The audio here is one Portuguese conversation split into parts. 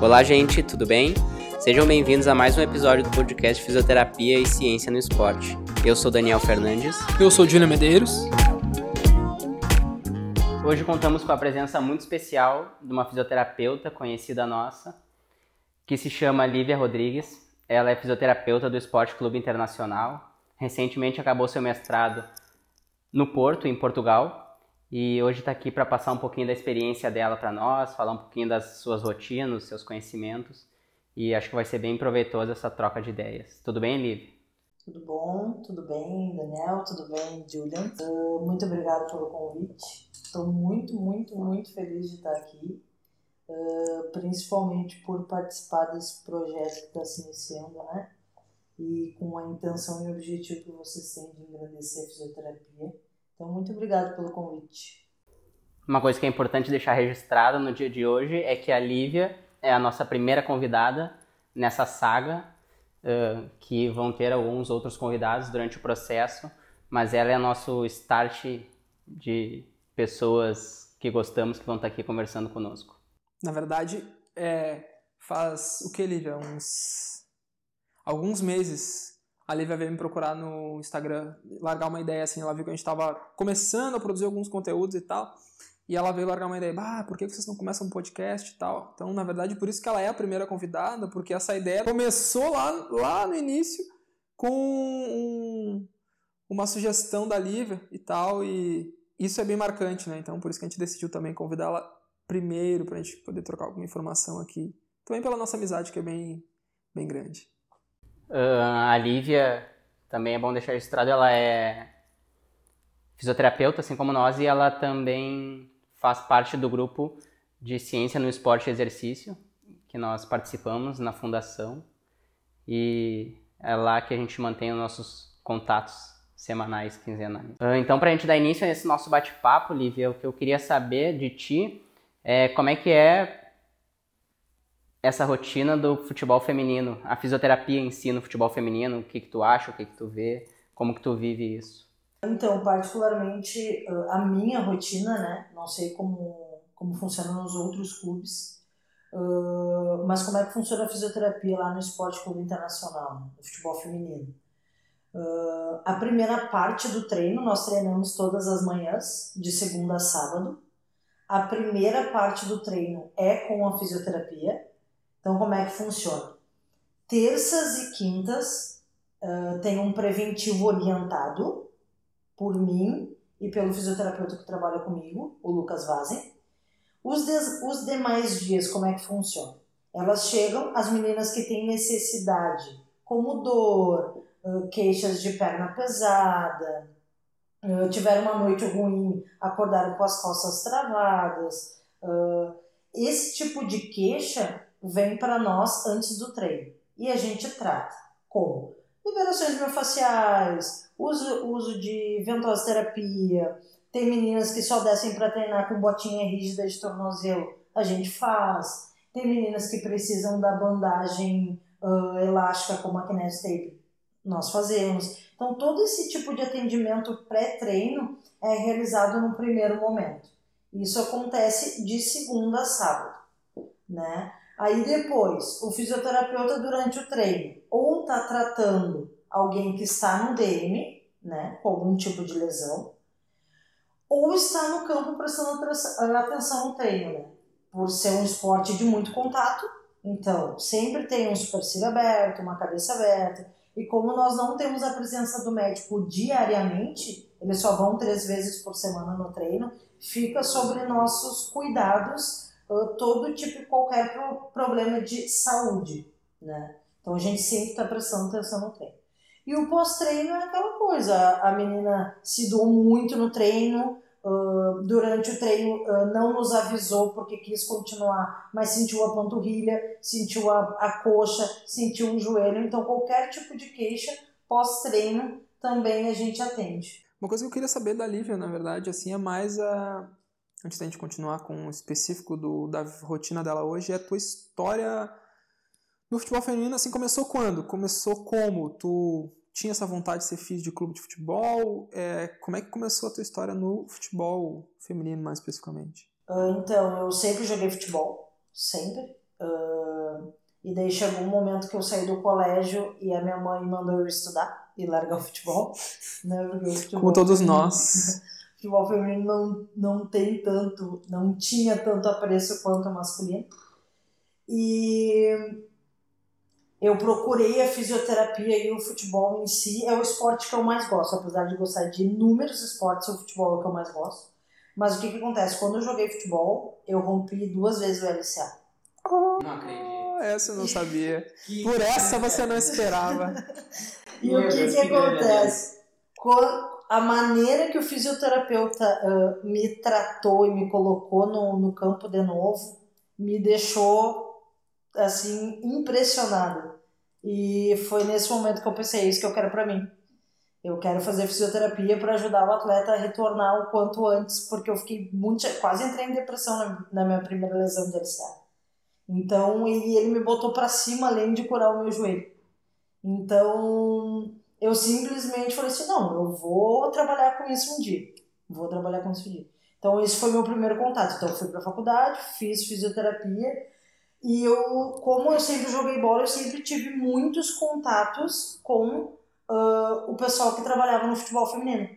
Olá, gente, tudo bem? Sejam bem-vindos a mais um episódio do podcast Fisioterapia e Ciência no Esporte. Eu sou Daniel Fernandes. Eu sou Júlia Medeiros. Hoje contamos com a presença muito especial de uma fisioterapeuta conhecida nossa, que se chama Lívia Rodrigues. Ela é fisioterapeuta do Esporte Clube Internacional. Recentemente acabou seu mestrado no Porto, em Portugal, e hoje está aqui para passar um pouquinho da experiência dela para nós, falar um pouquinho das suas rotinas, seus conhecimentos. E acho que vai ser bem proveitosa essa troca de ideias. Tudo bem, Liv? Tudo bom, tudo bem, Daniel, tudo bem, Julian. Uh, muito obrigado pelo convite. Estou muito, muito, muito feliz de estar aqui, uh, principalmente por participar desse projeto que está se iniciando, né? E com a intenção e objetivo que vocês têm de engrandecer a fisioterapia então, muito obrigado pelo convite. Uma coisa que é importante deixar registrado no dia de hoje é que a Lívia é a nossa primeira convidada nessa saga, uh, que vão ter alguns outros convidados durante o processo, mas ela é nosso start de pessoas que gostamos que vão estar aqui conversando conosco. Na verdade, é, faz o que, Lívia? Uns alguns meses a Lívia veio me procurar no Instagram, largar uma ideia assim. Ela viu que a gente estava começando a produzir alguns conteúdos e tal. E ela veio largar uma ideia, ah, por que vocês não começam um podcast e tal? Então, na verdade, por isso que ela é a primeira convidada, porque essa ideia começou lá, lá no início com um, uma sugestão da Lívia e tal, e isso é bem marcante, né? Então, por isso que a gente decidiu também convidá-la primeiro, para a gente poder trocar alguma informação aqui. Também pela nossa amizade, que é bem, bem grande. Uh, a Lívia, também é bom deixar registrado, ela é fisioterapeuta, assim como nós, e ela também faz parte do grupo de Ciência no Esporte e Exercício, que nós participamos na fundação. E é lá que a gente mantém os nossos contatos semanais, quinzenais. Uh, então, para a gente dar início nesse nosso bate-papo, Lívia, o que eu queria saber de ti é como é que é essa rotina do futebol feminino, a fisioterapia em si no futebol feminino, o que que tu acha, o que que tu vê, como que tu vive isso? Então, particularmente a minha rotina, né? Não sei como como funciona nos outros clubes, mas como é que funciona a fisioterapia lá no Esporte Clube Internacional, no futebol feminino? a primeira parte do treino nós treinamos todas as manhãs, de segunda a sábado. A primeira parte do treino é com a fisioterapia, então, como é que funciona? Terças e quintas uh, tem um preventivo orientado por mim e pelo fisioterapeuta que trabalha comigo, o Lucas Vazen. Os, os demais dias, como é que funciona? Elas chegam, as meninas que têm necessidade, como dor, uh, queixas de perna pesada, uh, tiveram uma noite ruim, acordaram com as costas travadas. Esse tipo de queixa vem para nós antes do treino e a gente trata como liberações miofasciais, uso, uso de ventosoterapia, tem meninas que só descem para treinar com botinha rígida de tornozelo, a gente faz. Tem meninas que precisam da bandagem uh, elástica como a tape, nós fazemos. Então, todo esse tipo de atendimento pré-treino é realizado no primeiro momento. Isso acontece de segunda a sábado, né? Aí depois, o fisioterapeuta durante o treino ou está tratando alguém que está no DM, né, com algum tipo de lesão, ou está no campo prestando atenção no treino, né? Por ser um esporte de muito contato, então sempre tem um supercílio aberto, uma cabeça aberta, e como nós não temos a presença do médico diariamente, eles só vão três vezes por semana no treino, fica sobre nossos cuidados todo tipo, qualquer problema de saúde, né? Então a gente sempre está prestando atenção no treino. E o pós-treino é aquela coisa, a menina se doou muito no treino, uh, durante o treino uh, não nos avisou porque quis continuar, mas sentiu a panturrilha, sentiu a, a coxa, sentiu o joelho, então qualquer tipo de queixa pós-treino também a gente atende. Uma coisa que eu queria saber da Lívia, na verdade, assim, é mais a, antes da gente continuar com o específico do, da rotina dela hoje, é a tua história no futebol feminino, assim, começou quando? Começou como? Tu tinha essa vontade de ser filho de clube de futebol? É, como é que começou a tua história no futebol feminino, mais especificamente? Uh, então, eu sempre joguei futebol, sempre. Uh, E daí chegou um momento que eu saí do colégio e a minha mãe mandou eu estudar e largar o futebol. Né? O futebol Como todos feminino- nós. O futebol feminino não, não tem tanto, não tinha tanto apreço quanto o masculino. E eu procurei a fisioterapia e o futebol em si é o esporte que eu mais gosto. Apesar de gostar de inúmeros esportes, o futebol é o que eu mais gosto. Mas o que, que acontece? Quando eu joguei futebol, eu rompi duas vezes o LCA. Não acredito. Oh, essa eu não sabia. Que- Por essa você não esperava. E o que, Deus, que que grande acontece? Co- A maneira que o fisioterapeuta ah, me tratou e me colocou no, no campo de novo me deixou assim impressionada. E foi nesse momento que eu pensei, é isso que eu quero pra mim. Eu quero fazer fisioterapia para ajudar o atleta a retornar o quanto antes, porque eu fiquei muito, quase entrei em depressão na, na minha primeira lesão de LCA. Então, e ele me botou para cima além de curar o meu joelho. Então, eu simplesmente falei assim: não, eu vou trabalhar com isso um dia. Vou trabalhar com isso um dia. Então, esse foi meu primeiro contato. Então, eu fui para a faculdade, fiz fisioterapia. E eu, como eu sempre joguei bola, eu sempre tive muitos contatos com ah, o pessoal que trabalhava no futebol feminino.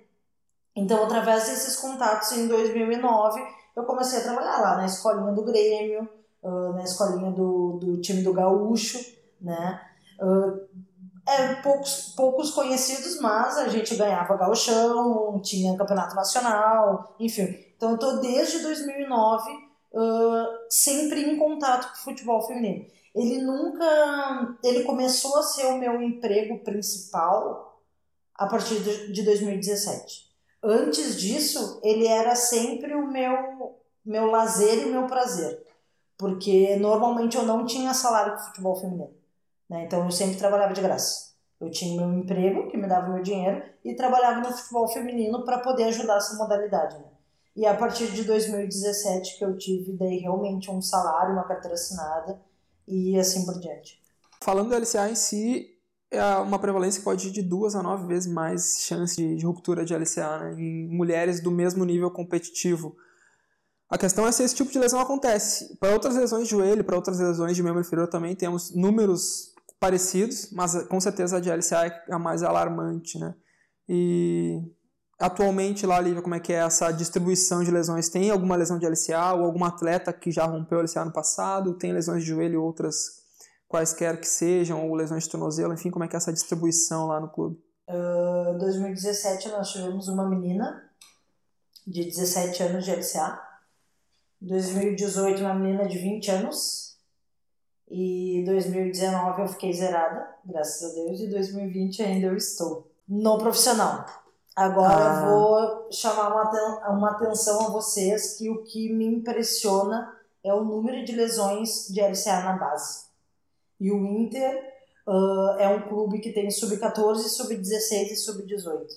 Então, através desses contatos, em 2009, eu comecei a trabalhar lá na escolinha do Grêmio, ah, na escolinha do, do time do Gaúcho, né? Ah, é, poucos, poucos conhecidos, mas a gente ganhava gauchão, tinha campeonato nacional, enfim. Então eu tô desde 2009 ah, sempre em contato com o futebol feminino. Ele nunca, ele começou a ser o meu emprego principal a partir de de 2017. Antes disso, ele era sempre o meu meu lazer e meu prazer, porque normalmente eu não tinha salário com futebol feminino. Né? Então eu sempre trabalhava de graça. Eu tinha meu emprego, que me dava meu dinheiro, e trabalhava no futebol feminino para poder ajudar essa modalidade. Né? E a partir de 2017 que eu tive daí realmente um salário, uma carteira assinada e assim por diante. Falando do LCA em si, é uma prevalência que pode ir de duas a nove vezes mais chance de, de ruptura de LCA né, em mulheres do mesmo nível competitivo. A questão é se esse tipo de lesão acontece. Para outras lesões de joelho, para outras lesões de membro inferior também temos números parecidos, mas com certeza a de LCA é a mais alarmante, né? E atualmente lá, Lívia, como é que é essa distribuição de lesões? Tem alguma lesão de LCA ou algum atleta que já rompeu o LCA no passado? Tem lesões de joelho outras quaisquer que sejam, ou lesões de tornozelo, enfim, como é que é essa distribuição lá no clube? Em 2017 nós tivemos uma menina de 17 anos de LCA. Em 2018 uma menina de 20 anos. E em 2019 eu fiquei zerada, graças a Deus. E em 2020 ainda eu estou no profissional. Agora Ah. eu vou chamar uma, uma atenção a vocês que o que me impressiona é o número de lesões de LCA na base. E o Inter ah, é um clube que tem sub-14, sub-16 e sub-18.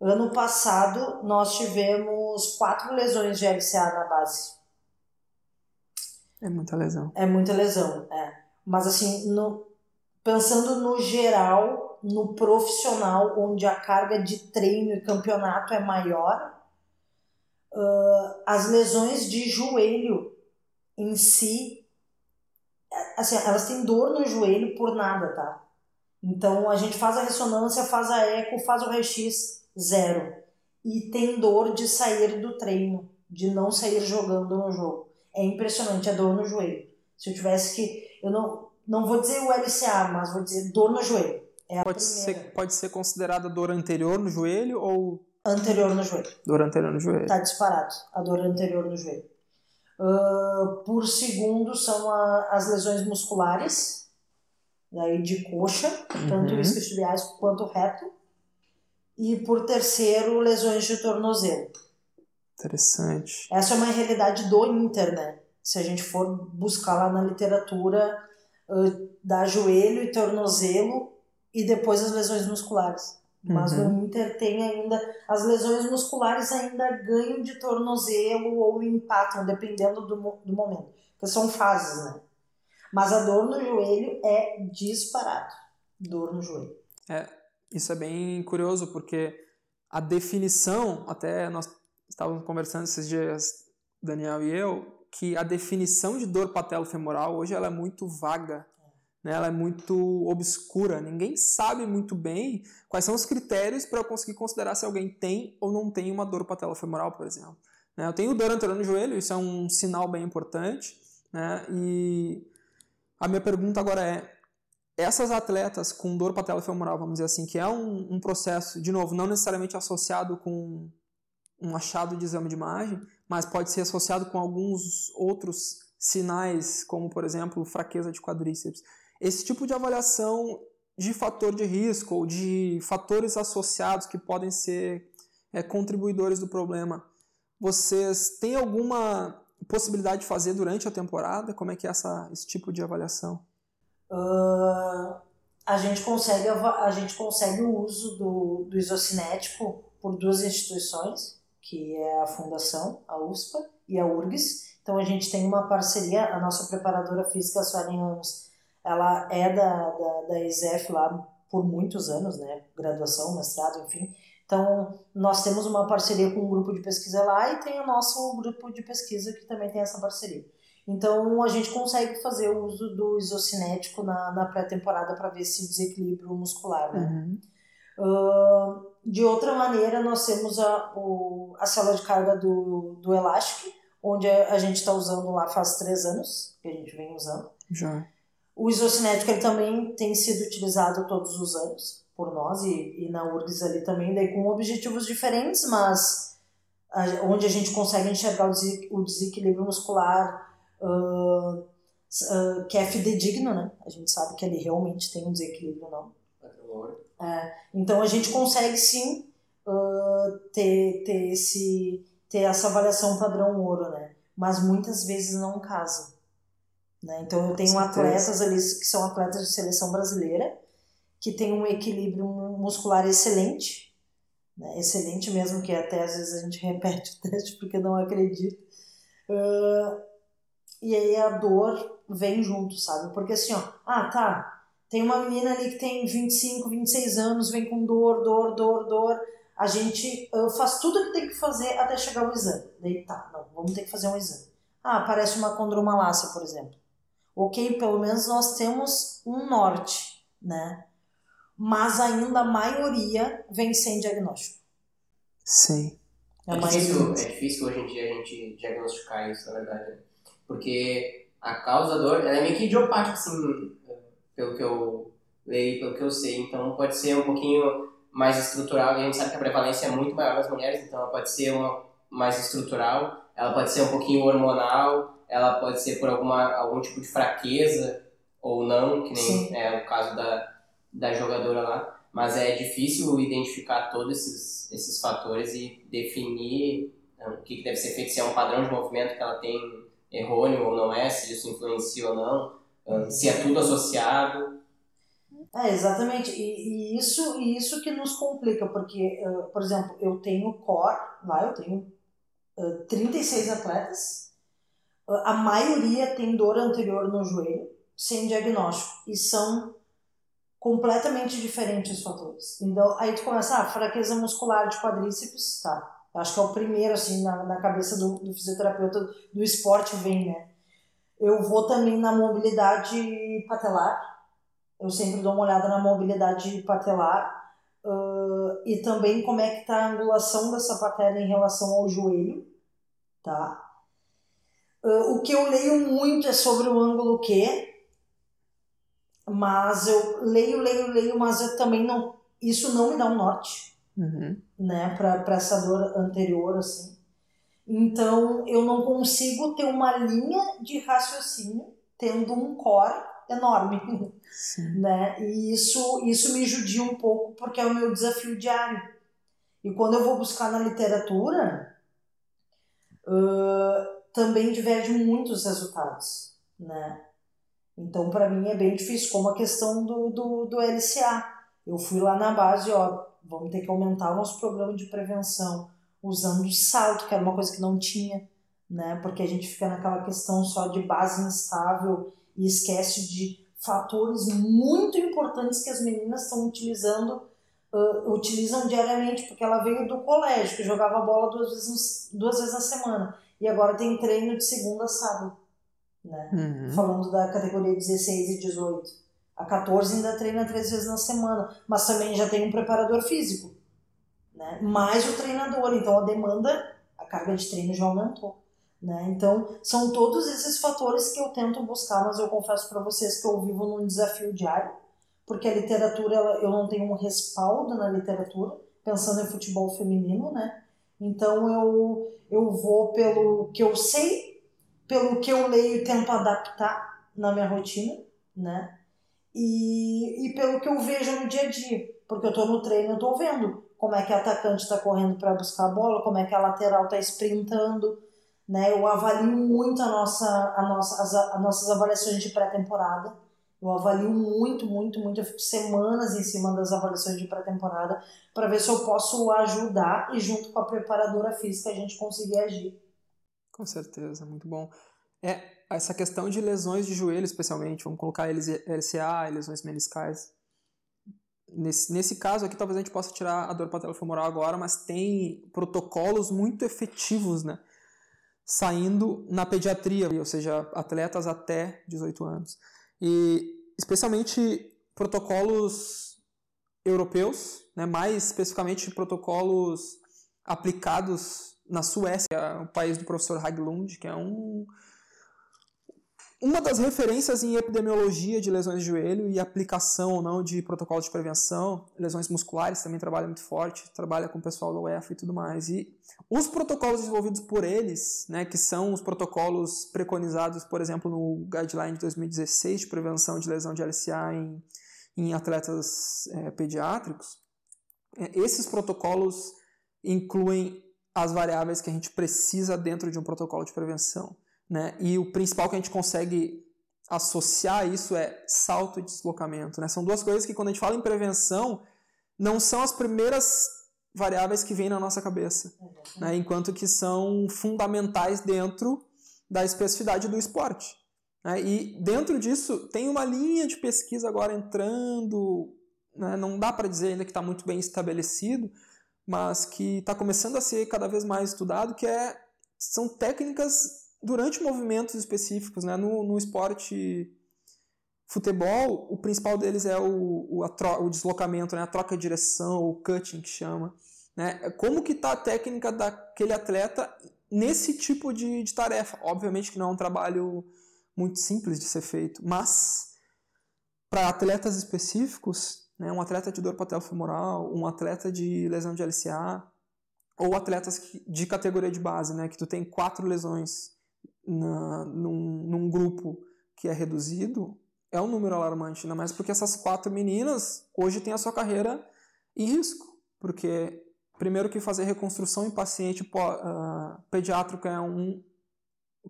Ano passado, nós tivemos quatro lesões de LCA na base. É muita lesão. É muita lesão, é. Mas assim, no- pensando no geral, no profissional, onde a carga de treino e campeonato é maior, ah, as lesões de joelho em si, é, assim, elas têm dor no joelho por nada, tá? Então a gente faz a ressonância, faz a eco, faz o raio-x, zero. E tem dor de sair do treino, de não sair jogando no jogo. É impressionante a dor no joelho. Se eu tivesse que. Eu não, não vou dizer o LCA, mas vou dizer dor no joelho. É Pode primeira. ser, pode ser considerada dor anterior no joelho ou Anterior no joelho. dor anterior no joelho? Tá disparado. A dor anterior no joelho. Ah, por segundo são a- as lesões musculares, daí de coxa, tanto Uhum. isquiotibiais quanto reto. E por terceiro, lesões de tornozelo. Interessante. Essa é uma realidade do Inter, né? Se a gente for buscar lá na literatura, uh, dá joelho e tornozelo e depois as lesões musculares. Mas Uhum. no Inter tem ainda. As lesões musculares ainda ganham de tornozelo ou empatam, dependendo do, do momento. Porque são fases, né? Mas a dor no joelho é disparado. Dor no joelho. Isso é bem curioso porque a definição, até nós estávamos conversando esses dias, Daniel e eu, que a definição de dor patelofemoral hoje ela é muito vaga, né? ela é muito obscura. Ninguém sabe muito bem quais são os critérios para eu conseguir considerar se alguém tem ou não tem uma dor patelofemoral, por exemplo. Né? Eu tenho dor anterior no joelho, isso é um sinal bem importante. Né? E a minha pergunta agora é: essas atletas com dor patelofemoral, vamos dizer assim, que é um, um processo, de novo, não necessariamente associado com um achado de exame de imagem, mas pode ser associado com alguns outros sinais, como por exemplo fraqueza de quadríceps. Esse tipo de avaliação de fator de risco ou de fatores associados que podem ser é, contribuidores do problema, vocês têm alguma possibilidade de fazer durante a temporada? Como é que é essa, esse tipo de avaliação? Uh, a, gente consegue, a gente consegue o uso do, do isocinético por duas instituições, que é a Fundação, a USPA e a URGS. Então a gente tem uma parceria, a nossa preparadora física, a Suelen Ramos, ela é da, da, da ISEF lá por muitos anos, né? Graduação, mestrado, enfim. Então, nós temos uma parceria com um grupo de pesquisa lá e tem o nosso grupo de pesquisa que também tem essa parceria. Então, a gente consegue fazer o uso do isocinético na, na pré-temporada para ver esse desequilíbrio muscular, né? Uhum. Uh, de outra maneira, nós temos a, o, a célula de carga do, do Elastic, onde a, gente está usando lá faz três anos, que a gente vem usando. Já. O isocinético ele também tem sido utilizado todos os anos por nós e, e na URGS ali também, daí com objetivos diferentes, mas a, onde a gente consegue enxergar o, desequilíbrio muscular uh, uh, que é fidedigno, né? A gente sabe que ele realmente tem um desequilíbrio, não. É, então a gente consegue sim uh, ter, ter, esse, ter essa avaliação padrão ouro, né? Mas muitas vezes não casa. Né? Então eu tenho atletas ali que são atletas de seleção brasileira que tem um equilíbrio muscular excelente, né? excelente mesmo, que até às vezes a gente repete o teste porque não acredita. Uh, e aí a dor vem junto, sabe? Porque assim, ó, ah, tá, tem uma menina ali que tem 25, 26 anos, vem com dor, dor, dor, dor. A gente uh, faz tudo o que tem que fazer até chegar o exame. Daí tá, não, vamos ter que fazer um exame. Ah, parece uma condromalácia, por exemplo. Ok, pelo menos nós temos um norte, né? mas ainda a maioria vem sem diagnóstico. Sim. É, é difícil, é difícil hoje em dia a gente diagnosticar isso, na verdade. Porque a causa da dor ela é meio que idiopática, assim, pelo que eu leio, pelo que eu sei. Então pode ser um pouquinho mais estrutural. E a gente sabe que a prevalência é muito maior nas mulheres, então ela pode ser uma mais estrutural, ela pode ser um pouquinho hormonal, ela pode ser por alguma, algum tipo de fraqueza ou não, que nem Sim. é o caso da da jogadora lá, mas é difícil identificar todos esses, esses fatores e definir né, o que, que deve ser feito, se é um padrão de movimento que ela tem errôneo ou não é, se isso influencia ou não, se é tudo associado. É, exatamente. E, e, isso, e isso que nos complica, porque, uh, por exemplo, eu tenho core, lá eu tenho uh, 36 atletas, uh, a maioria tem dor anterior no joelho, sem diagnóstico, e são completamente diferentes os fatores. Então, aí tu começa, ah, fraqueza muscular de quadríceps, tá. Acho que é o primeiro, assim, na, na cabeça do, do fisioterapeuta do esporte vem, né? Eu vou também na mobilidade patelar. Eu sempre dou uma olhada na mobilidade patelar. Uh, e também como é que tá a angulação dessa patela em relação ao joelho, tá? Uh, o que eu leio muito é sobre o ângulo Q, mas eu leio, leio, leio, mas eu também não. Isso não me dá um norte, uhum. né, para essa dor anterior, assim. Então eu não consigo ter uma linha de raciocínio tendo um core enorme, Sim. né? E isso, isso me judia um pouco porque é o meu desafio diário. E quando eu vou buscar na literatura, uh, também diverge muito os resultados, né? Então, para mim é bem difícil, como a questão do, do, do LCA. Eu fui lá na base, ó, vamos ter que aumentar o nosso programa de prevenção usando salto, que era uma coisa que não tinha, né? Porque a gente fica naquela questão só de base instável e esquece de fatores muito importantes que as meninas estão utilizando, uh, utilizam diariamente, porque ela veio do colégio, que jogava bola duas vezes, duas vezes na semana. E agora tem treino de segunda a sábado, né? Uhum. Falando da categoria 16 e 18. A 14 ainda treina três vezes na semana, mas também já tem um preparador físico, né? Mais o treinador, então a demanda, a carga de treino já aumentou. Né? Então, são todos esses fatores que eu tento buscar, mas eu confesso para vocês que eu vivo num desafio diário, porque a literatura, ela, eu não tenho um respaldo na literatura, pensando em futebol feminino, né? Então, eu, eu vou pelo que eu sei, pelo que eu leio e tento adaptar na minha rotina, né? E, e pelo que eu vejo no dia a dia, porque eu tô no treino, eu tô vendo como é que a atacante está correndo para buscar a bola, como é que a lateral está sprintando, né? Eu avalio muito a nossa, a nossa, as, as nossas avaliações de pré-temporada. Eu avalio muito, muito, muito. Eu fico semanas em cima das avaliações de pré-temporada para ver se eu posso ajudar e, junto com a preparadora física, a gente conseguir agir. Com certeza, muito bom. É, essa questão de lesões de joelho, especialmente, vamos colocar LCA, lesões meniscais. Nesse, nesse caso aqui, talvez a gente possa tirar a dor patelofemoral agora, mas tem protocolos muito efetivos, né? saindo na pediatria, ou seja, atletas até 18 anos. E especialmente protocolos europeus, né, mais especificamente protocolos aplicados na Suécia, o país do professor Haglund, que é um uma das referências em epidemiologia de lesões de joelho e aplicação ou não de protocolos de prevenção, lesões musculares também trabalha muito forte, trabalha com o pessoal da UEFA e tudo mais. E os protocolos desenvolvidos por eles, né, que são os protocolos preconizados, por exemplo, no Guideline de 2016 de prevenção de lesão de LCA em, em atletas é, pediátricos, é, esses protocolos incluem as variáveis que a gente precisa dentro de um protocolo de prevenção. Né? E o principal que a gente consegue associar isso é salto e deslocamento. Né? São duas coisas que, quando a gente fala em prevenção, não são as primeiras variáveis que vêm na nossa cabeça, né? enquanto que são fundamentais dentro da especificidade do esporte. Né? E dentro disso, tem uma linha de pesquisa agora entrando, né? não dá para dizer ainda que está muito bem estabelecido, mas que está começando a ser cada vez mais estudado, que é, são técnicas durante movimentos específicos, né? No, no esporte futebol, o principal deles é o, o, o deslocamento, né? a troca de direção, o cutting que chama. Né? Como que está a técnica daquele atleta nesse tipo de, de tarefa? Obviamente que não é um trabalho muito simples de ser feito, mas para atletas específicos, né? um atleta de dor patelofemoral, um atleta de lesão de LCA, ou atletas de categoria de base, né? que tu tem quatro lesões na, num, num grupo que é reduzido é um número alarmante, ainda mais porque essas quatro meninas hoje têm a sua carreira em risco, porque primeiro que fazer reconstrução em paciente uh, pediátrico é um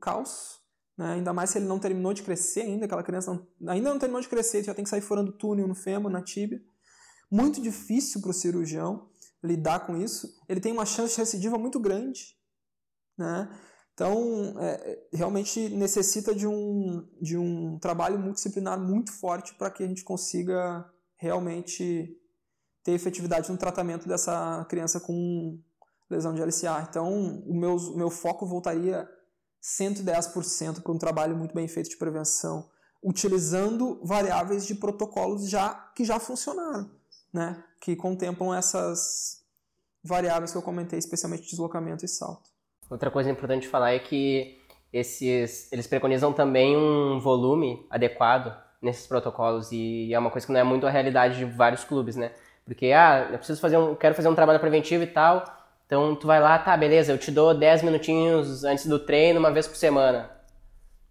caos, né? ainda mais se ele não terminou de crescer ainda, aquela criança não, ainda não terminou de crescer, já tem que sair furando túnel no fêmur, na tíbia. Muito difícil para o cirurgião lidar com isso. Ele tem uma chance de recidiva muito grande, né? Então, é, realmente necessita de um, de um trabalho multidisciplinar muito forte para que a gente consiga realmente ter efetividade no tratamento dessa criança com lesão de LCA. Então, o meu, meu foco voltaria 110% para um trabalho muito bem feito de prevenção, utilizando variáveis de protocolos já que já funcionaram, né? que contemplam essas variáveis que eu comentei, especialmente deslocamento e salto. Outra coisa importante falar é que esses, eles preconizam também um volume adequado nesses protocolos e é uma coisa que não é muito a realidade de vários clubes, né? Porque, ah, eu preciso fazer um, quero fazer um trabalho preventivo e tal, então tu vai lá, tá, beleza, eu te dou 10 minutinhos antes do treino, uma vez por semana.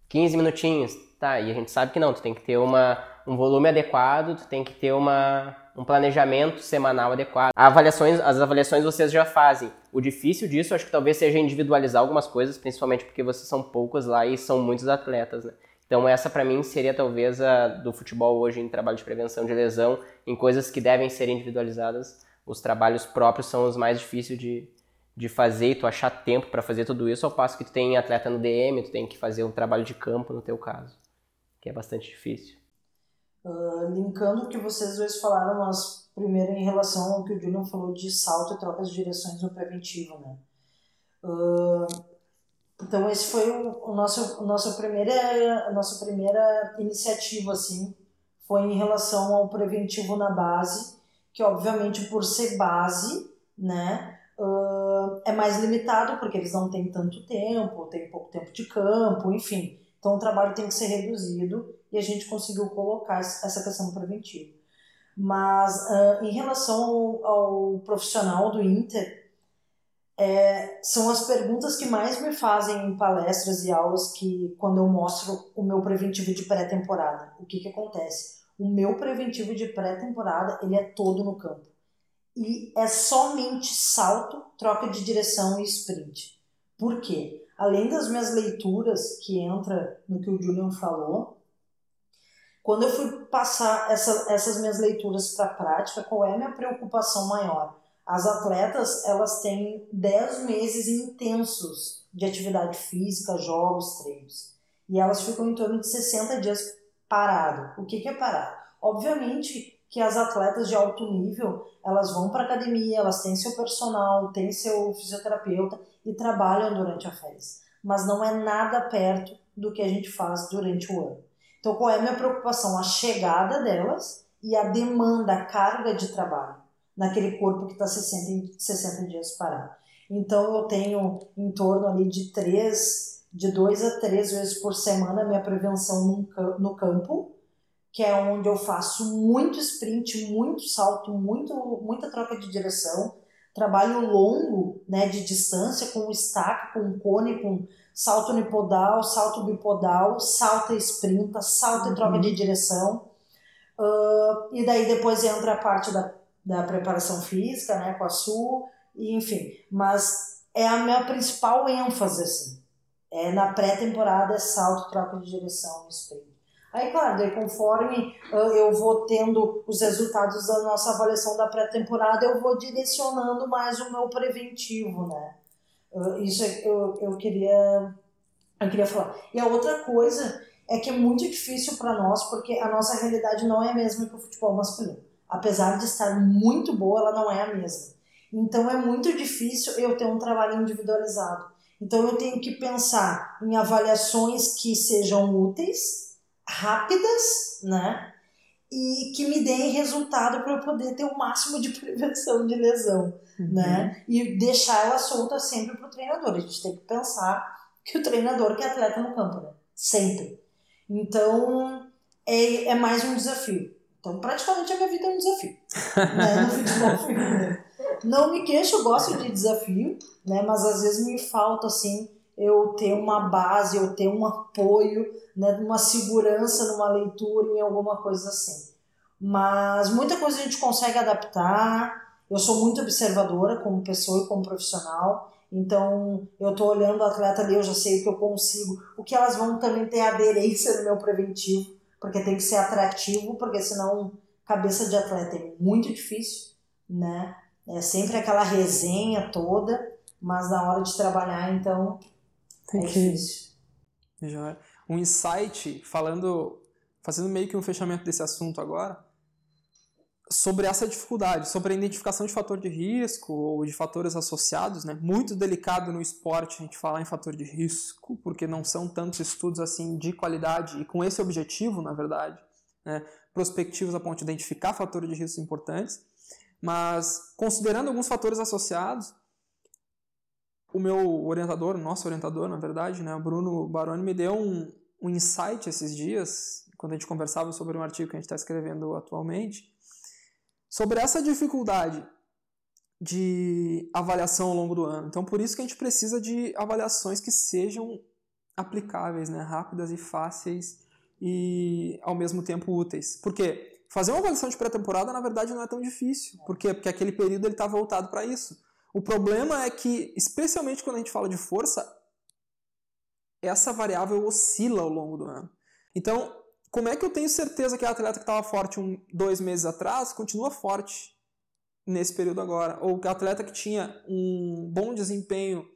15 minutinhos, tá, e a gente sabe que não, tu tem que ter uma, um volume adequado, tu tem que ter uma, um planejamento semanal adequado. Avaliações, as avaliações vocês já fazem. O difícil disso, acho que talvez seja individualizar algumas coisas, principalmente porque vocês são poucos lá e são muitos atletas, né? Então essa para mim seria talvez a do futebol hoje em trabalho de prevenção de lesão, em coisas que devem ser individualizadas. Os trabalhos próprios são os mais difíceis de, de fazer e tu achar tempo para fazer tudo isso, ao passo que tu tem atleta no DM, tu tem que fazer um trabalho de campo no teu caso, que é bastante difícil. Uh, linkando o que vocês dois falaram, mas primeiro em relação ao que o Julian falou de salto e trocas de direções no preventivo, né? Uh, Então esse foi o, o nosso, o nosso primeira, nossa primeira iniciativa assim, foi em relação ao preventivo na base, que obviamente por ser base, né, uh, é mais limitado porque eles não têm tanto tempo, tem pouco tempo de campo, enfim. Então o trabalho tem que ser reduzido e a gente conseguiu colocar essa questão preventiva. Mas uh, em relação ao, ao, profissional do Inter, é, são as perguntas que mais me fazem em palestras e aulas que quando eu mostro o meu preventivo de pré-temporada. O que, que acontece? O meu preventivo de pré-temporada ele é todo no campo e é somente salto, troca de direção e sprint. Por quê? Além das minhas leituras, que entra no que o Julian falou, quando eu fui passar essa, essas minhas leituras para a prática, qual é a minha preocupação maior? As atletas, elas têm 10 meses intensos de atividade física, jogos, treinos. E elas ficam em torno de 60 dias parado. O que, que é parado? Obviamente que as atletas de alto nível, elas vão para academia, elas têm seu personal, têm seu fisioterapeuta e trabalham durante a férias. Mas não é nada perto do que a gente faz durante o ano. Então, qual é a minha preocupação? A chegada delas e a demanda, a carga de trabalho naquele corpo que está 60, 60 dias parado. Então, eu tenho em torno ali de três, de dois a três vezes por semana minha prevenção no campo, que é onde eu faço muito sprint, muito salto, muito, muita troca de direção, trabalho longo, né, de distância, com estaca, com cone, com salto unipodal, salto bipodal, salta e sprinta, salto uhum. e troca de direção. Uh, e daí depois entra a parte da, da preparação física, né, com a SU, e enfim. Mas é a minha principal ênfase, assim. É na pré-temporada, é salto, troca de direção e sprint. Aí, claro, daí conforme uh, eu vou tendo os resultados da nossa avaliação da pré-temporada, eu vou direcionando mais o meu preventivo, né? Uh, isso é eu, eu, queria, eu queria falar. E a outra coisa é que é muito difícil para nós, porque a nossa realidade não é a mesma que o futebol masculino. Apesar de estar muito boa, ela não é a mesma. Então é muito difícil eu ter um trabalho individualizado. Então eu tenho que pensar em avaliações que sejam úteis rápidas, né? E que me deem resultado para eu poder ter o máximo de prevenção de lesão, uhum. né? E deixar ela solta sempre para o treinador. A gente tem que pensar que o treinador que é atleta no campo, né? Sempre. Então, é, é mais um desafio. Então, praticamente a minha vida é um desafio. né? No futebol feminino. Não me queixo, eu gosto de desafio, né? Mas às vezes me falta, assim, eu ter uma base, eu ter um apoio, né, uma segurança numa leitura, em alguma coisa assim. Mas muita coisa a gente consegue adaptar. Eu sou muito observadora como pessoa e como profissional. Então, eu estou olhando o atleta ali, eu já sei o que eu consigo. O que elas vão também ter aderência no meu preventivo, porque tem que ser atrativo, porque senão cabeça de atleta é muito difícil, né? É sempre aquela resenha toda, mas na hora de trabalhar, então, tem é que... difícil. Já. Um insight, falando, fazendo meio que um fechamento desse assunto agora, sobre essa dificuldade, sobre a identificação de fator de risco ou de fatores associados, né? Muito delicado no esporte a gente falar em fator de risco, porque não são tantos estudos assim de qualidade e com esse objetivo, na verdade, né? prospectivos a ponto de identificar fatores de risco importantes, mas considerando alguns fatores associados, o meu orientador, nosso orientador, na verdade, né, o Bruno Baroni, me deu um, um insight esses dias, quando a gente conversava sobre um artigo que a gente está escrevendo atualmente, sobre essa dificuldade de avaliação ao longo do ano. Então, por isso que a gente precisa de avaliações que sejam aplicáveis, né, rápidas e fáceis e ao mesmo tempo úteis. Por quê? Fazer uma avaliação de pré-temporada, na verdade, não é tão difícil. Por quê? Porque aquele período está voltado para isso. O problema é que, especialmente quando a gente fala de força, essa variável oscila ao longo do ano. Então, como é que eu tenho certeza que a atleta que estava forte um, dois meses atrás continua forte nesse período agora? Ou que a atleta que tinha um bom desempenho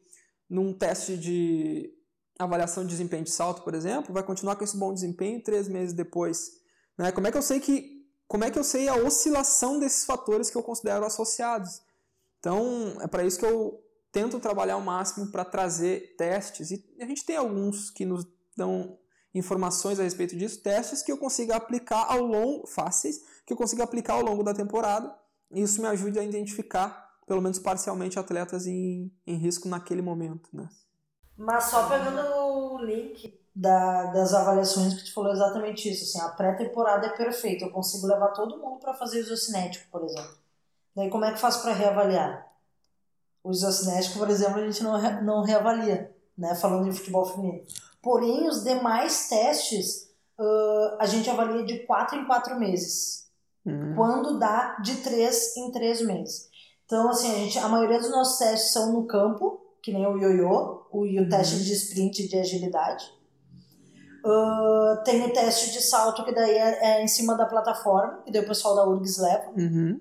num teste de avaliação de desempenho de salto, por exemplo, vai continuar com esse bom desempenho três meses depois? Né? Como é que eu sei que como é que eu sei a oscilação desses fatores que eu considero associados? Então, é para isso que eu tento trabalhar ao máximo para trazer testes, e a gente tem alguns que nos dão informações a respeito disso, testes que eu consiga aplicar ao longo, fáceis, que eu consiga aplicar ao longo da temporada, e isso me ajude a identificar, pelo menos parcialmente, atletas em, em risco naquele momento. Né? Mas só pegando o link da, das avaliações que tu falou exatamente isso, assim, a pré-temporada é perfeita, eu consigo levar todo mundo para fazer isocinético, por exemplo. Daí como é que faz para reavaliar? O isocinético, por exemplo, a gente não, não reavalia, né, falando em futebol feminino. Porém, os demais testes uh, a gente avalia de 4 em 4 meses. Uhum. Quando dá de 3 em 3 meses. Então, assim, a, gente, a maioria dos nossos testes são no campo, que nem o ioiô, o, o uhum. teste de sprint de agilidade. Uh, tem o teste de salto, que daí é, é, em cima da plataforma, que daí o pessoal da URGS leva. Uhum.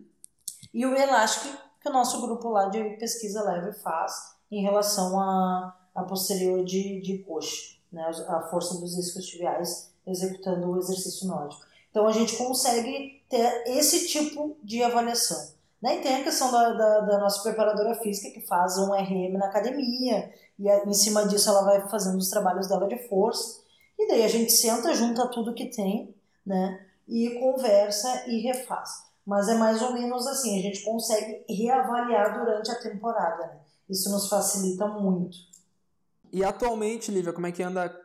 E o elástico, que o nosso grupo lá de pesquisa leva e faz em relação a, a posterior de, de coxa né, a força dos isquiotibiais executando o exercício nórdico. Então a gente consegue ter esse tipo de avaliação. Né? E tem a questão da, da, da, nossa preparadora física que faz um RM na academia e em cima disso ela vai fazendo os trabalhos dela de força. E daí a gente senta, junta tudo que tem né? e conversa e refaz. Mas é mais ou menos assim, a gente consegue reavaliar durante a temporada. Né? Isso nos facilita muito. E atualmente, Lívia, como é que anda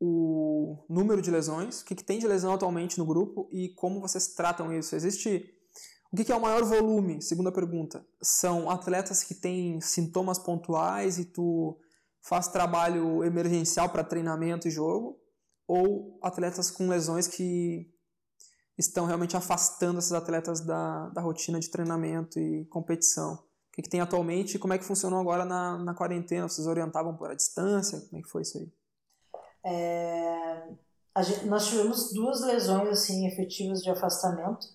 o número de lesões? O que, que tem de lesão atualmente no grupo e como vocês tratam isso? Existe. O que, que é o maior volume? Segunda pergunta. São atletas que têm sintomas pontuais e tu faz trabalho emergencial para treinamento e jogo? Ou atletas com lesões que estão realmente afastando esses atletas da, da rotina de treinamento e competição? Que, que tem atualmente e como é que funcionou agora na, na quarentena? Vocês orientavam por a distância? Como é que foi isso aí? É, gente, nós tivemos duas lesões assim efetivas de afastamento,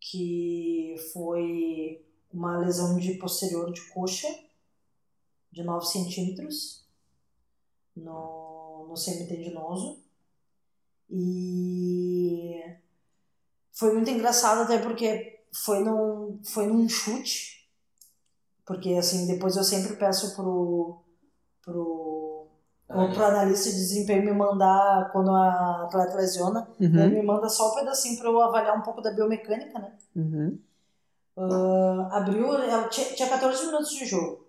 que foi uma lesão de posterior de coxa de 9 centímetros no, no semitendinoso e foi muito engraçado até porque foi num, foi num chute porque, assim, depois eu sempre peço pro, pro, pro analista de desempenho me mandar, quando a atleta lesiona, uhum. ele me manda só um pedacinho para eu avaliar um pouco da biomecânica, né? Uhum. Uh, abriu, ela tinha, tinha 14 minutos de jogo.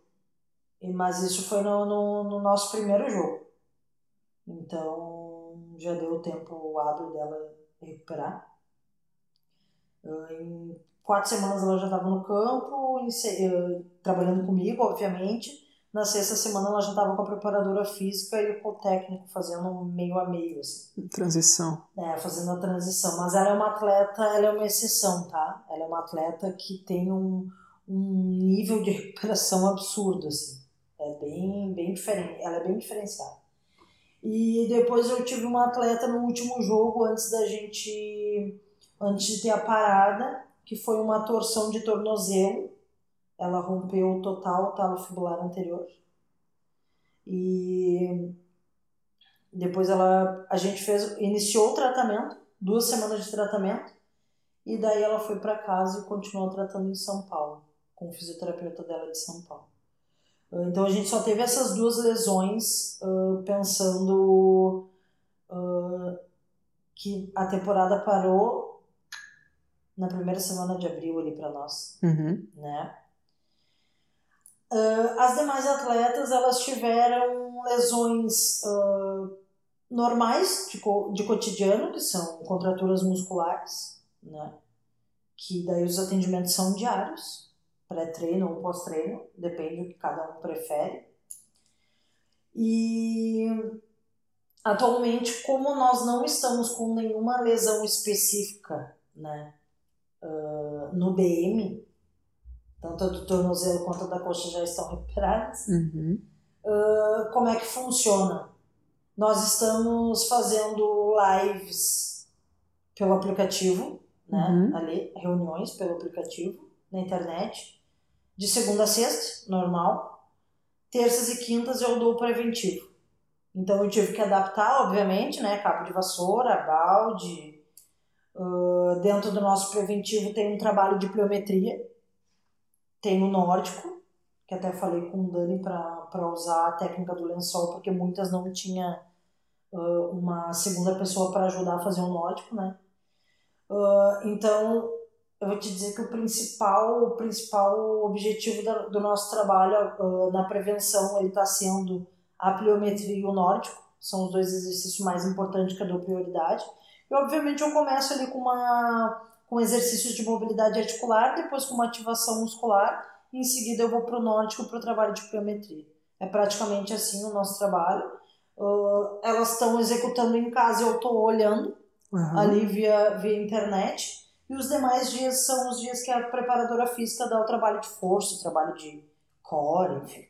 Mas isso foi no, no, no nosso primeiro jogo. Então, já deu tempo hábil dela recuperar. Uh, em quatro semanas ela já estava no campo, eh, trabalhando comigo, obviamente. Na sexta semana ela já estava com a preparadora física e o técnico fazendo meio a meio, assim. Transição. É, fazendo a transição. Mas ela é uma atleta, ela é uma exceção, tá? Ela é uma atleta que tem um, um nível de recuperação absurdo, assim. É bem, bem diferente, ela é bem diferenciada. E depois eu tive uma atleta no último jogo, antes da gente, antes de ter a parada, que foi uma torção de tornozelo. Ela rompeu total o talo fibular anterior. E depois ela, a gente fez, iniciou o tratamento, duas semanas de tratamento, e daí ela foi para casa e continuou tratando em São Paulo, com o fisioterapeuta dela de São Paulo. Então a gente só teve essas duas lesões uh, pensando uh, que a temporada parou na primeira semana de abril ali para nós, uhum. né? Uh, as demais atletas elas tiveram lesões uh, normais de, co de cotidiano, que são contraturas musculares, né? Que daí os atendimentos são diários, pré-treino ou pós-treino, depende do que cada um prefere. E atualmente, como nós não estamos com nenhuma lesão específica, né? Uh, no BM, tanto do tornozelo quanto a da coxa já estão recuperadas. Uhum. Uh, como é que funciona? Nós estamos fazendo lives pelo aplicativo, né? Uhum. Ali, reuniões pelo aplicativo, na internet, de segunda a sexta, normal. Terças e quintas eu dou preventivo. Então eu tive que adaptar, obviamente, né? Cabo de vassoura, balde, Uh, dentro do nosso preventivo tem um trabalho de pliometria, tem o nórdico, que até falei com o Dani para usar a técnica do lençol, porque muitas não tinha uh, uma segunda pessoa para ajudar a fazer o nórdico, né? Uh, então, eu vou te dizer que o principal, o principal objetivo da, do nosso trabalho na prevenção ele está sendo a pliometria e o nórdico, são os dois exercícios mais importantes que eu dou prioridade. E obviamente eu começo ali com uma com exercícios de mobilidade articular, depois com uma ativação muscular, e em seguida eu vou para o nórdico para o trabalho de pliometria. É praticamente assim o nosso trabalho. Uh, elas estão executando em casa, eu estou olhando uhum. ali via, via internet. E os demais dias são os dias que a preparadora física dá o trabalho de força, o trabalho de core, enfim,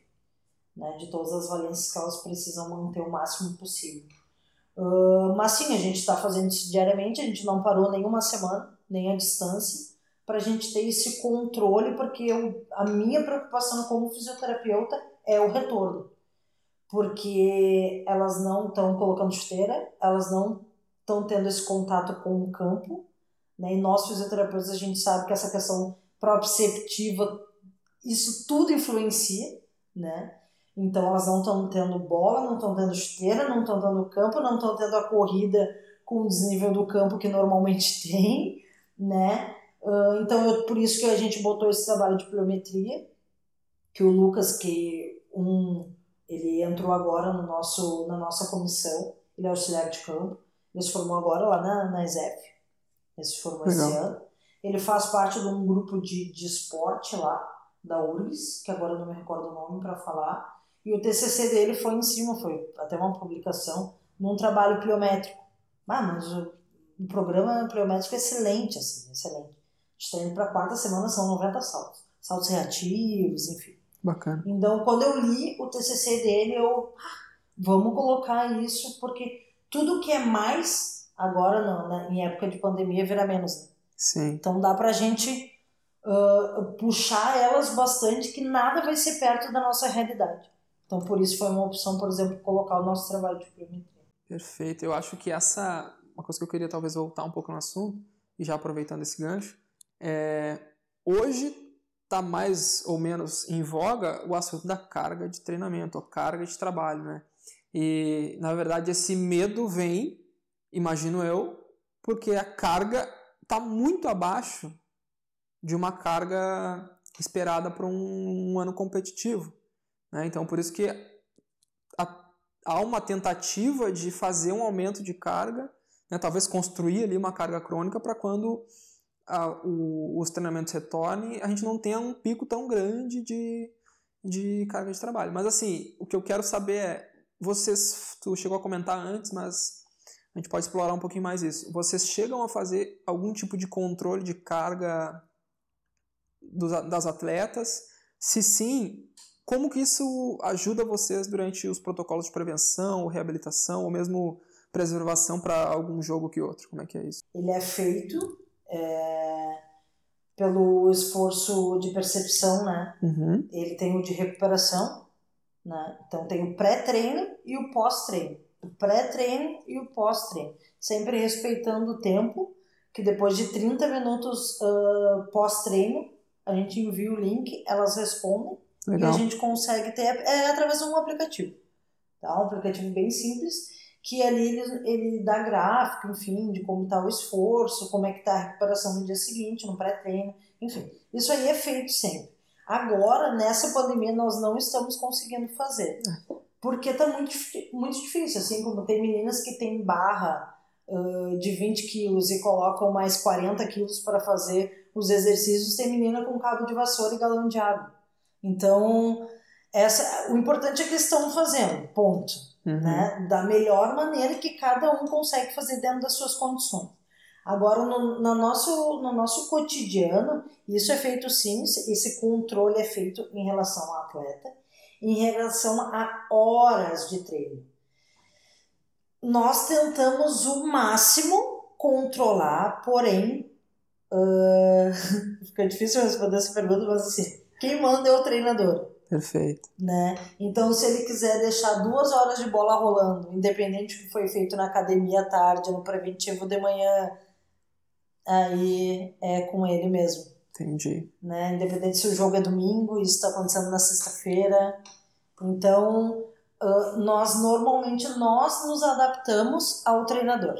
né, de todas as valências que elas precisam manter o máximo possível. Mas sim, a gente está fazendo isso diariamente, a gente não parou nenhuma semana, nem a distância, para a gente ter esse controle, porque eu, a minha preocupação como fisioterapeuta é o retorno. Porque elas não estão colocando chuteira, elas não estão tendo esse contato com o campo, né? E nós fisioterapeutas a gente sabe que essa questão proprioceptiva, isso tudo influencia, né? Então elas não estão tendo bola, não estão tendo esteira, não estão tendo campo, não estão tendo a corrida com o desnível do campo que normalmente tem, né? Uh, então eu, por isso que a gente botou esse trabalho de pliometria, que o Lucas, que um, ele entrou agora no nosso, na nossa comissão, ele é auxiliar de campo, ele se formou agora lá na, na ESEF, ele se formou Legal. esse ano. Ele faz parte de um grupo de, de esporte lá, da URGS, que agora eu não me recordo o nome para falar, e o TCC dele foi em cima, foi até uma publicação, num trabalho pliométrico. Ah, mas o, o programa pliométrico é excelente, assim, excelente. A gente está indo para a quarta semana, são 90 saltos. Saltos reativos, enfim. Bacana. Então, quando eu li o TCC dele, eu, ah, vamos colocar isso, porque tudo que é mais, agora não, né, em época de pandemia, vira menos. Né? Sim. Então dá pra gente uh, puxar elas bastante, que nada vai ser perto da nossa realidade. Então por isso foi uma opção, por exemplo, colocar o nosso trabalho de pliometria. Perfeito. Eu acho que essa, uma coisa que eu queria talvez voltar um pouco no assunto, e já aproveitando esse gancho, é, hoje está mais ou menos em voga o assunto da carga de treinamento, a carga de trabalho, né? E, na verdade, esse medo vem, imagino eu, porque a carga está muito abaixo de uma carga esperada para um, um, ano competitivo. Né? Então, por isso que há, há uma tentativa de fazer um aumento de carga, né? talvez construir ali uma carga crônica para quando a, o, os treinamentos retornem, a gente não tenha um pico tão grande de, de carga de trabalho. Mas assim, o que eu quero saber é, vocês, tu chegou a comentar antes, mas a gente pode explorar um pouquinho mais isso. Vocês chegam a fazer algum tipo de controle de carga dos, das atletas? Se sim, como que isso ajuda vocês durante os protocolos de prevenção, ou reabilitação, ou mesmo preservação para algum jogo que outro? Como é que é isso? Ele é feito é, pelo esforço de percepção, né? Uhum. Ele tem o de recuperação, né? Então tem o pré-treino e o pós-treino. O pré-treino e o pós-treino. Sempre respeitando o tempo, que depois de 30 minutos uh, pós-treino, a gente envia o link, elas respondem Legal. e a gente consegue ter. É através de um aplicativo. Tá? Um aplicativo bem simples, que ali ele, ele dá gráfico, enfim, de como está o esforço, como é que está a recuperação no dia seguinte, no pré-treino, enfim. Isso aí é feito sempre. Agora, nessa pandemia, nós não estamos conseguindo fazer. Porque tá muito, muito difícil, assim como tem meninas que têm barra uh, de 20 quilos e colocam mais 40 quilos para fazer os exercícios, tem menina com cabo de vassoura e galão de água. Então, essa, o importante é que estão fazendo, ponto. Uhum. Né? Da melhor maneira que cada um consegue fazer dentro das suas condições. Agora, no, no, nosso, no nosso cotidiano, isso é feito sim, esse controle é feito em relação ao atleta, em relação a horas de treino. Nós tentamos o máximo controlar, porém, uh, fica difícil responder essa pergunta, mas assim, quem manda é o treinador. Perfeito. Né? Então, se ele quiser deixar duas horas de bola rolando, independente do que foi feito na academia à tarde, no preventivo de manhã, aí é com ele mesmo. Entendi. Né? Independente se o jogo é domingo, isso está acontecendo na sexta-feira. Então, nós normalmente nós nos adaptamos ao treinador.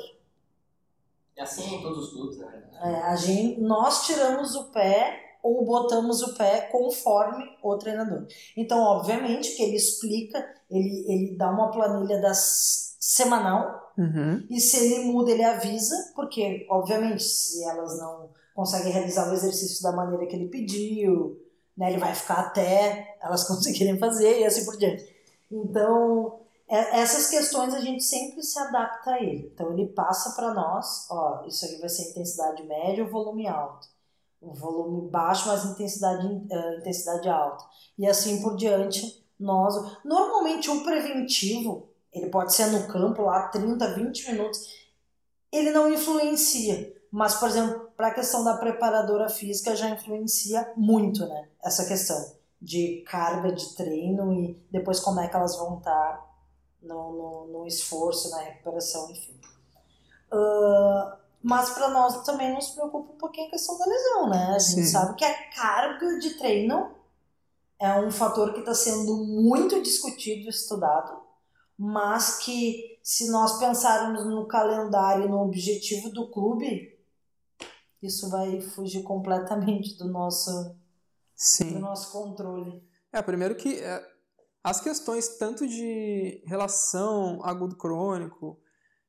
É assim em todos os clubes, verdade. É, a gente, nós tiramos o pé ou botamos o pé conforme o treinador. Então, obviamente, que ele explica, ele, ele dá uma planilha das semanal Uhum. e se ele muda, ele avisa, porque, obviamente, se elas não conseguem realizar o exercício da maneira que ele pediu, né, ele vai ficar até elas conseguirem fazer e assim por diante. Então, é- essas questões a gente sempre se adapta a ele. Então, ele passa para nós, ó, isso aqui vai ser intensidade média ou volume alto. O volume baixo, mas intensidade, eh, intensidade alta. E assim por diante, nós... Normalmente, o preventivo, ele pode ser no campo lá 30, 20 minutos, ele não influencia. Mas, por exemplo, para a questão da preparadora física já influencia muito, né? Essa questão de carga de treino e depois como é que elas vão estar no, no, no esforço, na recuperação, enfim. Ah, mas para nós também nos preocupa um pouquinho a questão da lesão, né? A gente Sim. sabe que a carga de treino é um fator que está sendo muito discutido e estudado, mas que se nós pensarmos no calendário e no objetivo do clube, isso vai fugir completamente do nosso, do Sim. nosso controle. É, primeiro que é, as questões tanto de relação agudo-crônico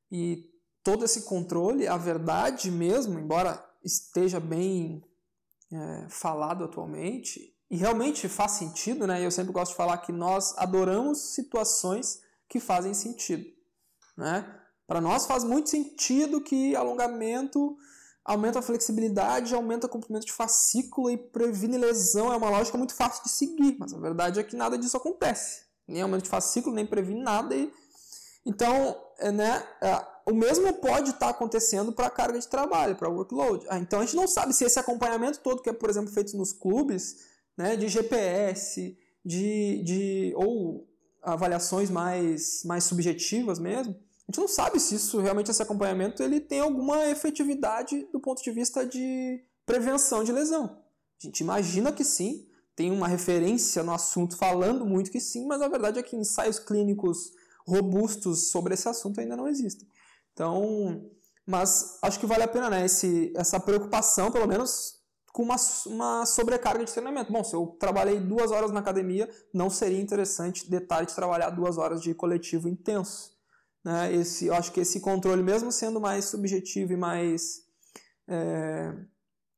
e todo esse controle, a verdade mesmo, embora esteja bem é, falado atualmente, e realmente faz sentido, né? Eu sempre gosto de falar que nós adoramos situações que fazem sentido, né? Para nós faz muito sentido que alongamento aumenta a flexibilidade, aumenta o comprimento de fascícula e previne lesão. É uma lógica muito fácil de seguir, mas a verdade é que nada disso acontece. Nem aumento de fascículo, nem previne nada. E... Então, é, né, é, o mesmo pode estar acontecendo para a carga de trabalho, para o workload. Ah, então, a gente não sabe se esse acompanhamento todo que é, por exemplo, feito nos clubes, né, de GPS, de, de, ou avaliações mais, mais subjetivas mesmo, a gente não sabe se isso realmente esse acompanhamento ele tem alguma efetividade do ponto de vista de prevenção de lesão. A gente imagina que sim, tem uma referência no assunto falando muito que sim, mas a verdade é que ensaios clínicos robustos sobre esse assunto ainda não existem. Então, mas acho que vale a pena né, esse, essa preocupação, pelo menos com uma, uma sobrecarga de treinamento. Bom, se eu trabalhei duas horas na academia, não seria interessante detalhe de trabalhar duas horas de coletivo intenso. Né? Esse, eu acho que esse controle, mesmo sendo mais subjetivo e mais é,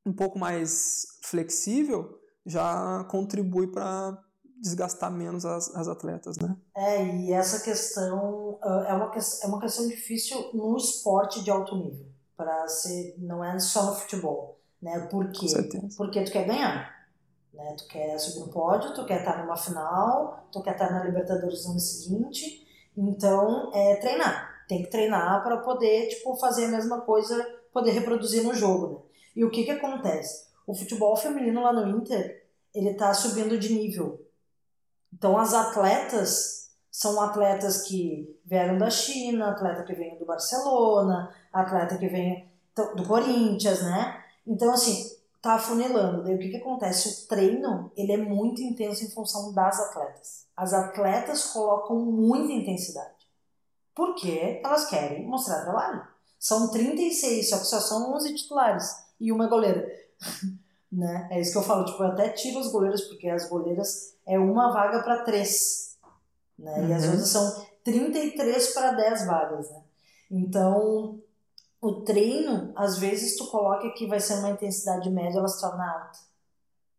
um pouco mais flexível, já contribui para desgastar menos as, as atletas, né? É, e essa questão uh, é, uma, é uma questão difícil no esporte de alto nível. Pra ser, não é só no futebol. Né? Por quê? Porque tu quer ganhar. Né? Tu quer subir no pódio, tu quer estar numa final, tu quer estar na Libertadores no ano seguinte. Então, é treinar. Tem que treinar para poder tipo, fazer a mesma coisa, poder reproduzir no jogo. Né? E o que, que acontece? O futebol feminino lá no Inter, ele tá subindo de nível. Então, as atletas são atletas que vieram da China, atleta que vem do Barcelona, atleta que vem do do Corinthians, né? Então, assim, tá afunilando. Daí o que, que acontece? O treino, ele é muito intenso em função das atletas. As atletas colocam muita intensidade. Porque elas querem mostrar trabalho. São 36, só que só são 11 titulares e uma goleira. né? É isso que eu falo, tipo, eu até tiro as goleiras, porque as goleiras é uma vaga para três. Né? E as Uhum. outras são 33 para 10 vagas. Né? Então, o treino, às vezes tu coloca que vai ser uma intensidade média, ela se torna alta.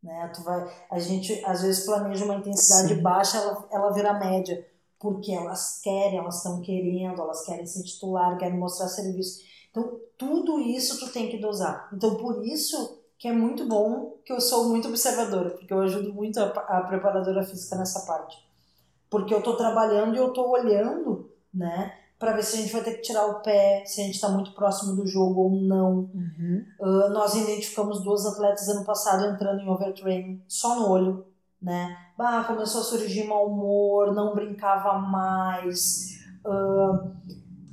Né? Tu vai, a gente às vezes planeja uma intensidade Sim. baixa, ela, ela vira média, porque elas querem, elas estão querendo, elas querem ser titular, querem mostrar serviço. Então, tudo isso tu tem que dosar. Então, por isso que é muito bom que eu sou muito observadora, porque eu ajudo muito a, a preparadora física nessa parte. Porque eu tô trabalhando e eu tô olhando, né, para ver se a gente vai ter que tirar o pé, se a gente está muito próximo do jogo ou não. Uh, nós identificamos duas atletas ano passado entrando em overtraining só no olho, né? Bah, começou a surgir mau humor, não brincava mais, uh,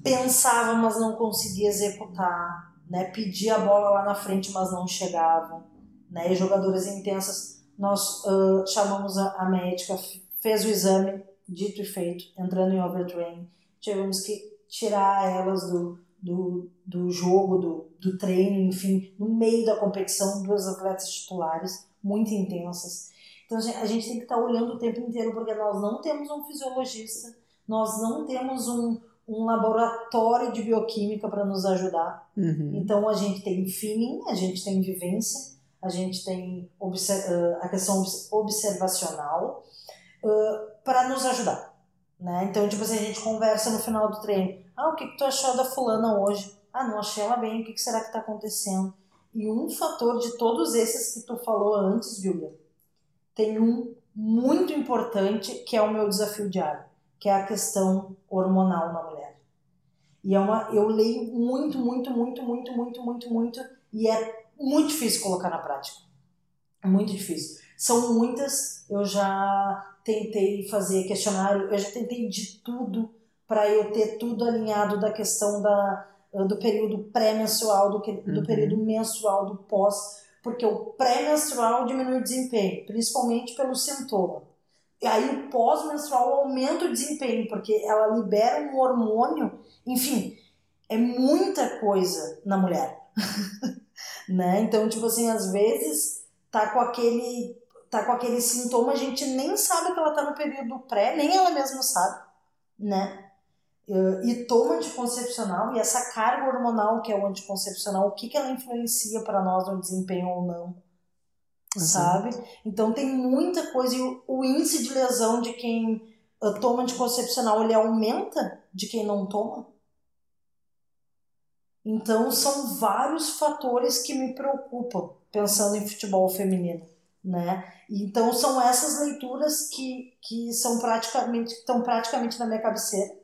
pensava, mas não conseguia executar, né? Pedia a bola lá na frente, mas não chegava. né? E jogadoras intensas, nós uh, chamamos a, a médica, fez o exame, dito e feito, entrando em overtraining. Tivemos que tirar elas do, do, do jogo, do, do treino, enfim, no meio da competição, duas atletas titulares muito intensas. Então a gente tem que estar olhando o tempo inteiro, porque nós não temos um fisiologista, nós não temos um, um laboratório de bioquímica para nos ajudar. Uhum. Então a gente tem feeling, a gente tem vivência, a gente tem a questão observacional uh, para nos ajudar. Né? Então, tipo assim, a gente conversa no final do treino. Ah, o que, que tu achou da fulana hoje? Ah, não achei ela bem, o que, que será que está acontecendo? E um fator de todos esses que tu falou antes, Julia, tem um muito importante que é o meu desafio diário, que é a questão hormonal na mulher. E é uma, eu leio muito, muito, muito, muito, muito, muito, muito, e é muito difícil colocar na prática. É muito difícil. São muitas, eu já tentei fazer questionário, eu já tentei de tudo para eu ter tudo alinhado da questão da, do período pré-menstrual, do, do uhum. período menstrual, do pós, porque o pré-menstrual diminui o desempenho, principalmente pelo sintoma. E aí o pós-menstrual aumenta o desempenho, porque ela libera um hormônio, enfim, é muita coisa na mulher. né? Então, tipo assim, às vezes tá com aquele tá com aquele sintoma, a gente nem sabe que ela tá no período pré, nem ela mesma sabe, né? e toma anticoncepcional e essa carga hormonal que é o anticoncepcional, o que, que ela influencia para nós no desempenho ou não, sabe? Então tem muita coisa e o, índice de lesão de quem uh, toma anticoncepcional ele aumenta de quem não toma. Então são vários fatores que me preocupam pensando em futebol feminino, né? Então são essas leituras que, que são praticamente estão praticamente na minha cabeceira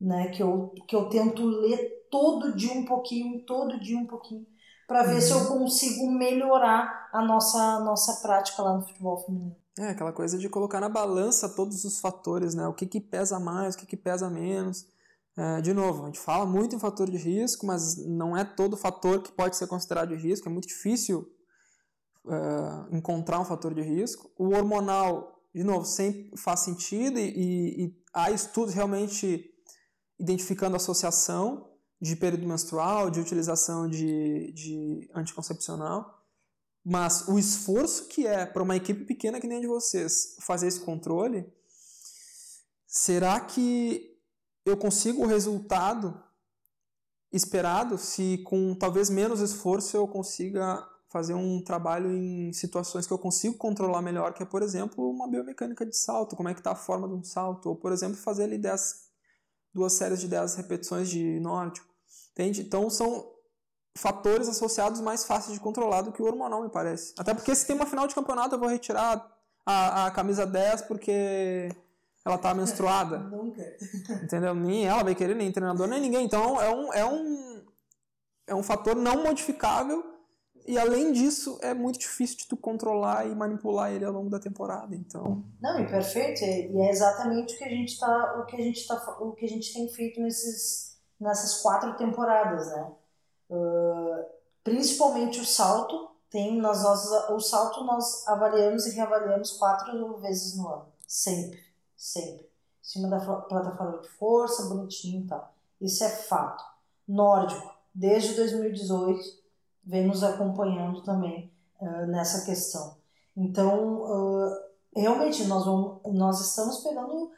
né? Que eu, que eu tento ler todo dia um pouquinho, todo dia um pouquinho, para ver uhum. se eu uhum. consigo melhorar a nossa, nossa prática lá no futebol feminino. É, aquela coisa de colocar na balança todos os fatores, né? O que, que pesa mais, o que, que pesa menos. É, de novo, a gente fala muito em fator de risco, mas não é todo fator que pode ser considerado de risco. É muito difícil é, encontrar um fator de risco. O hormonal, de novo, sempre faz sentido e, e, e há estudos realmente identificando associação de período menstrual, de utilização de, de anticoncepcional, mas o esforço que é para uma equipe pequena que nem a de vocês fazer esse controle, será que eu consigo o resultado esperado se com talvez menos esforço eu consiga fazer um trabalho em situações que eu consigo controlar melhor, que é, por exemplo, uma biomecânica de salto, como é que está a forma de um salto, ou, por exemplo, fazer ali 10 duas séries de 10 repetições de nórdico. Entende? Então são fatores associados mais fáceis de controlar do que o hormonal, me parece. Até porque se tem uma final de campeonato, eu vou retirar a, a camisa 10 porque ela tá menstruada. Nunca. Entendeu? Nem ela vai querer, nem treinador, nem ninguém. Então é um, é um, é um fator não modificável e além disso, é muito difícil de tu controlar e manipular ele ao longo da temporada, então. Não, e perfeito, e é exatamente o que a gente tá, o que a gente tá, o que a gente tem feito nesses nessas quatro temporadas, né? Uh, principalmente o salto, tem nas nossas, o salto nós avaliamos e reavaliamos quatro vezes no ano, sempre, sempre, em cima da plataforma de força, bonitinho e tal. Isso é fato. Nórdico, desde 2018 vem nos acompanhando também uh, nessa questão. Então, uh, realmente, nós, vamos, nós estamos pegando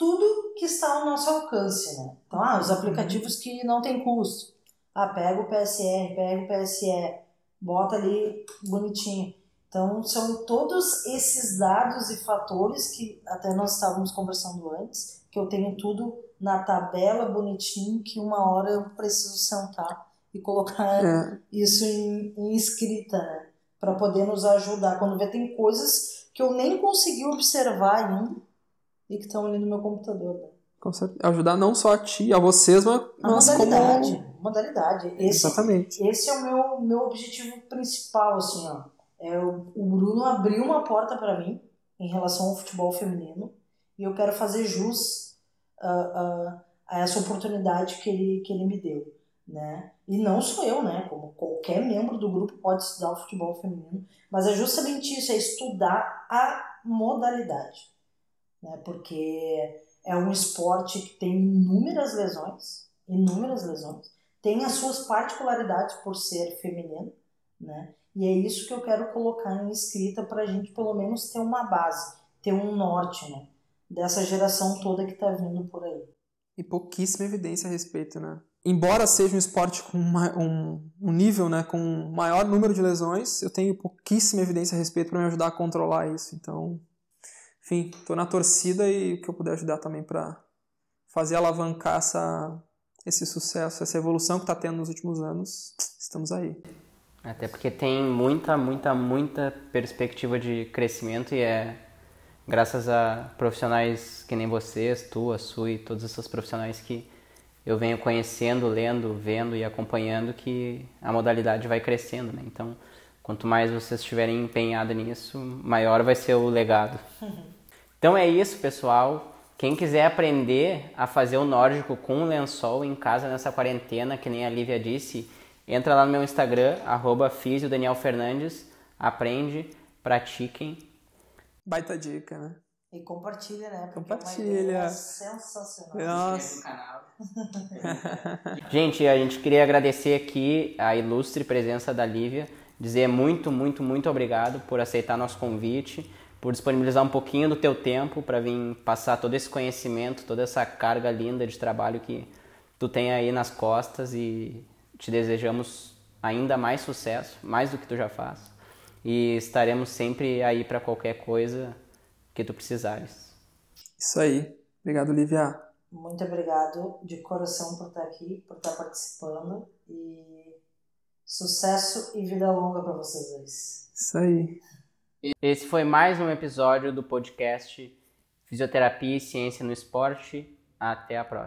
tudo que está ao nosso alcance, né? Então, ah, os aplicativos que não tem custo. Ah, pega o PSR, pega o PSE, bota ali bonitinho. Então, são todos esses dados e fatores que até nós estávamos conversando antes, que eu tenho tudo na tabela bonitinho, que uma hora eu preciso sentar e colocar é. isso em, em escrita, né? Para poder nos ajudar. Quando vê, tem coisas que eu nem consegui observar ainda e que estão ali no meu computador. Né? Ajudar não só a ti, a vocês, mas, a mas modalidade, como... modalidade. Esse, Exatamente. Esse é o meu, meu objetivo principal, assim, ó. É, o, o Bruno abriu uma porta para mim em relação ao futebol feminino e eu quero fazer jus uh, uh, a essa oportunidade que ele, que ele me deu né? E não sou eu, né? Como qualquer membro do grupo pode estudar o futebol feminino, mas é justamente isso, é estudar a modalidade, né? Porque é um esporte que tem inúmeras lesões, inúmeras lesões, tem as suas particularidades por ser feminino, né? E é isso que eu quero colocar em escrita para a gente pelo menos ter uma base, ter um norte, né? Dessa geração toda que está vindo por aí. E pouquíssima evidência a respeito, né? Embora seja um esporte com uma, um, um nível, né, com maior número de lesões, eu tenho pouquíssima evidência a respeito para me ajudar a controlar isso. Então, enfim, estou na torcida e o que eu puder ajudar também para fazer alavancar essa, esse sucesso, essa evolução que está tendo nos últimos anos, estamos aí. Até porque tem muita, muita, muita perspectiva de crescimento e é graças a profissionais que nem vocês, tu, a Sui, todos esses profissionais que eu venho conhecendo, lendo, vendo e acompanhando que a modalidade vai crescendo, né? Então, quanto mais vocês estiverem empenhados nisso, maior vai ser o legado. Então é isso, pessoal. Quem quiser aprender a fazer o nórdico com lençol em casa nessa quarentena, que nem a Lívia disse, entra lá no meu Instagram, arroba Daniel Fernandes, aprende, pratiquem. Baita dica, né? E compartilha, né? Porque compartilha. É sensacional. Nossa. gente, a gente queria agradecer aqui a ilustre presença da Lívia, dizer muito, muito, muito obrigado por aceitar nosso convite por disponibilizar um pouquinho do teu tempo para vir passar todo esse conhecimento, toda essa carga linda de trabalho que tu tem aí nas costas e te desejamos ainda mais sucesso, mais do que tu já faz. E estaremos sempre aí para qualquer coisa que tu precisares. Isso aí. Obrigado, Lívia. Muito obrigado de coração por estar aqui, por estar participando e sucesso e vida longa para vocês dois. Isso aí. Esse foi mais um episódio do podcast Fisioterapia e Ciência no Esporte. Até a próxima.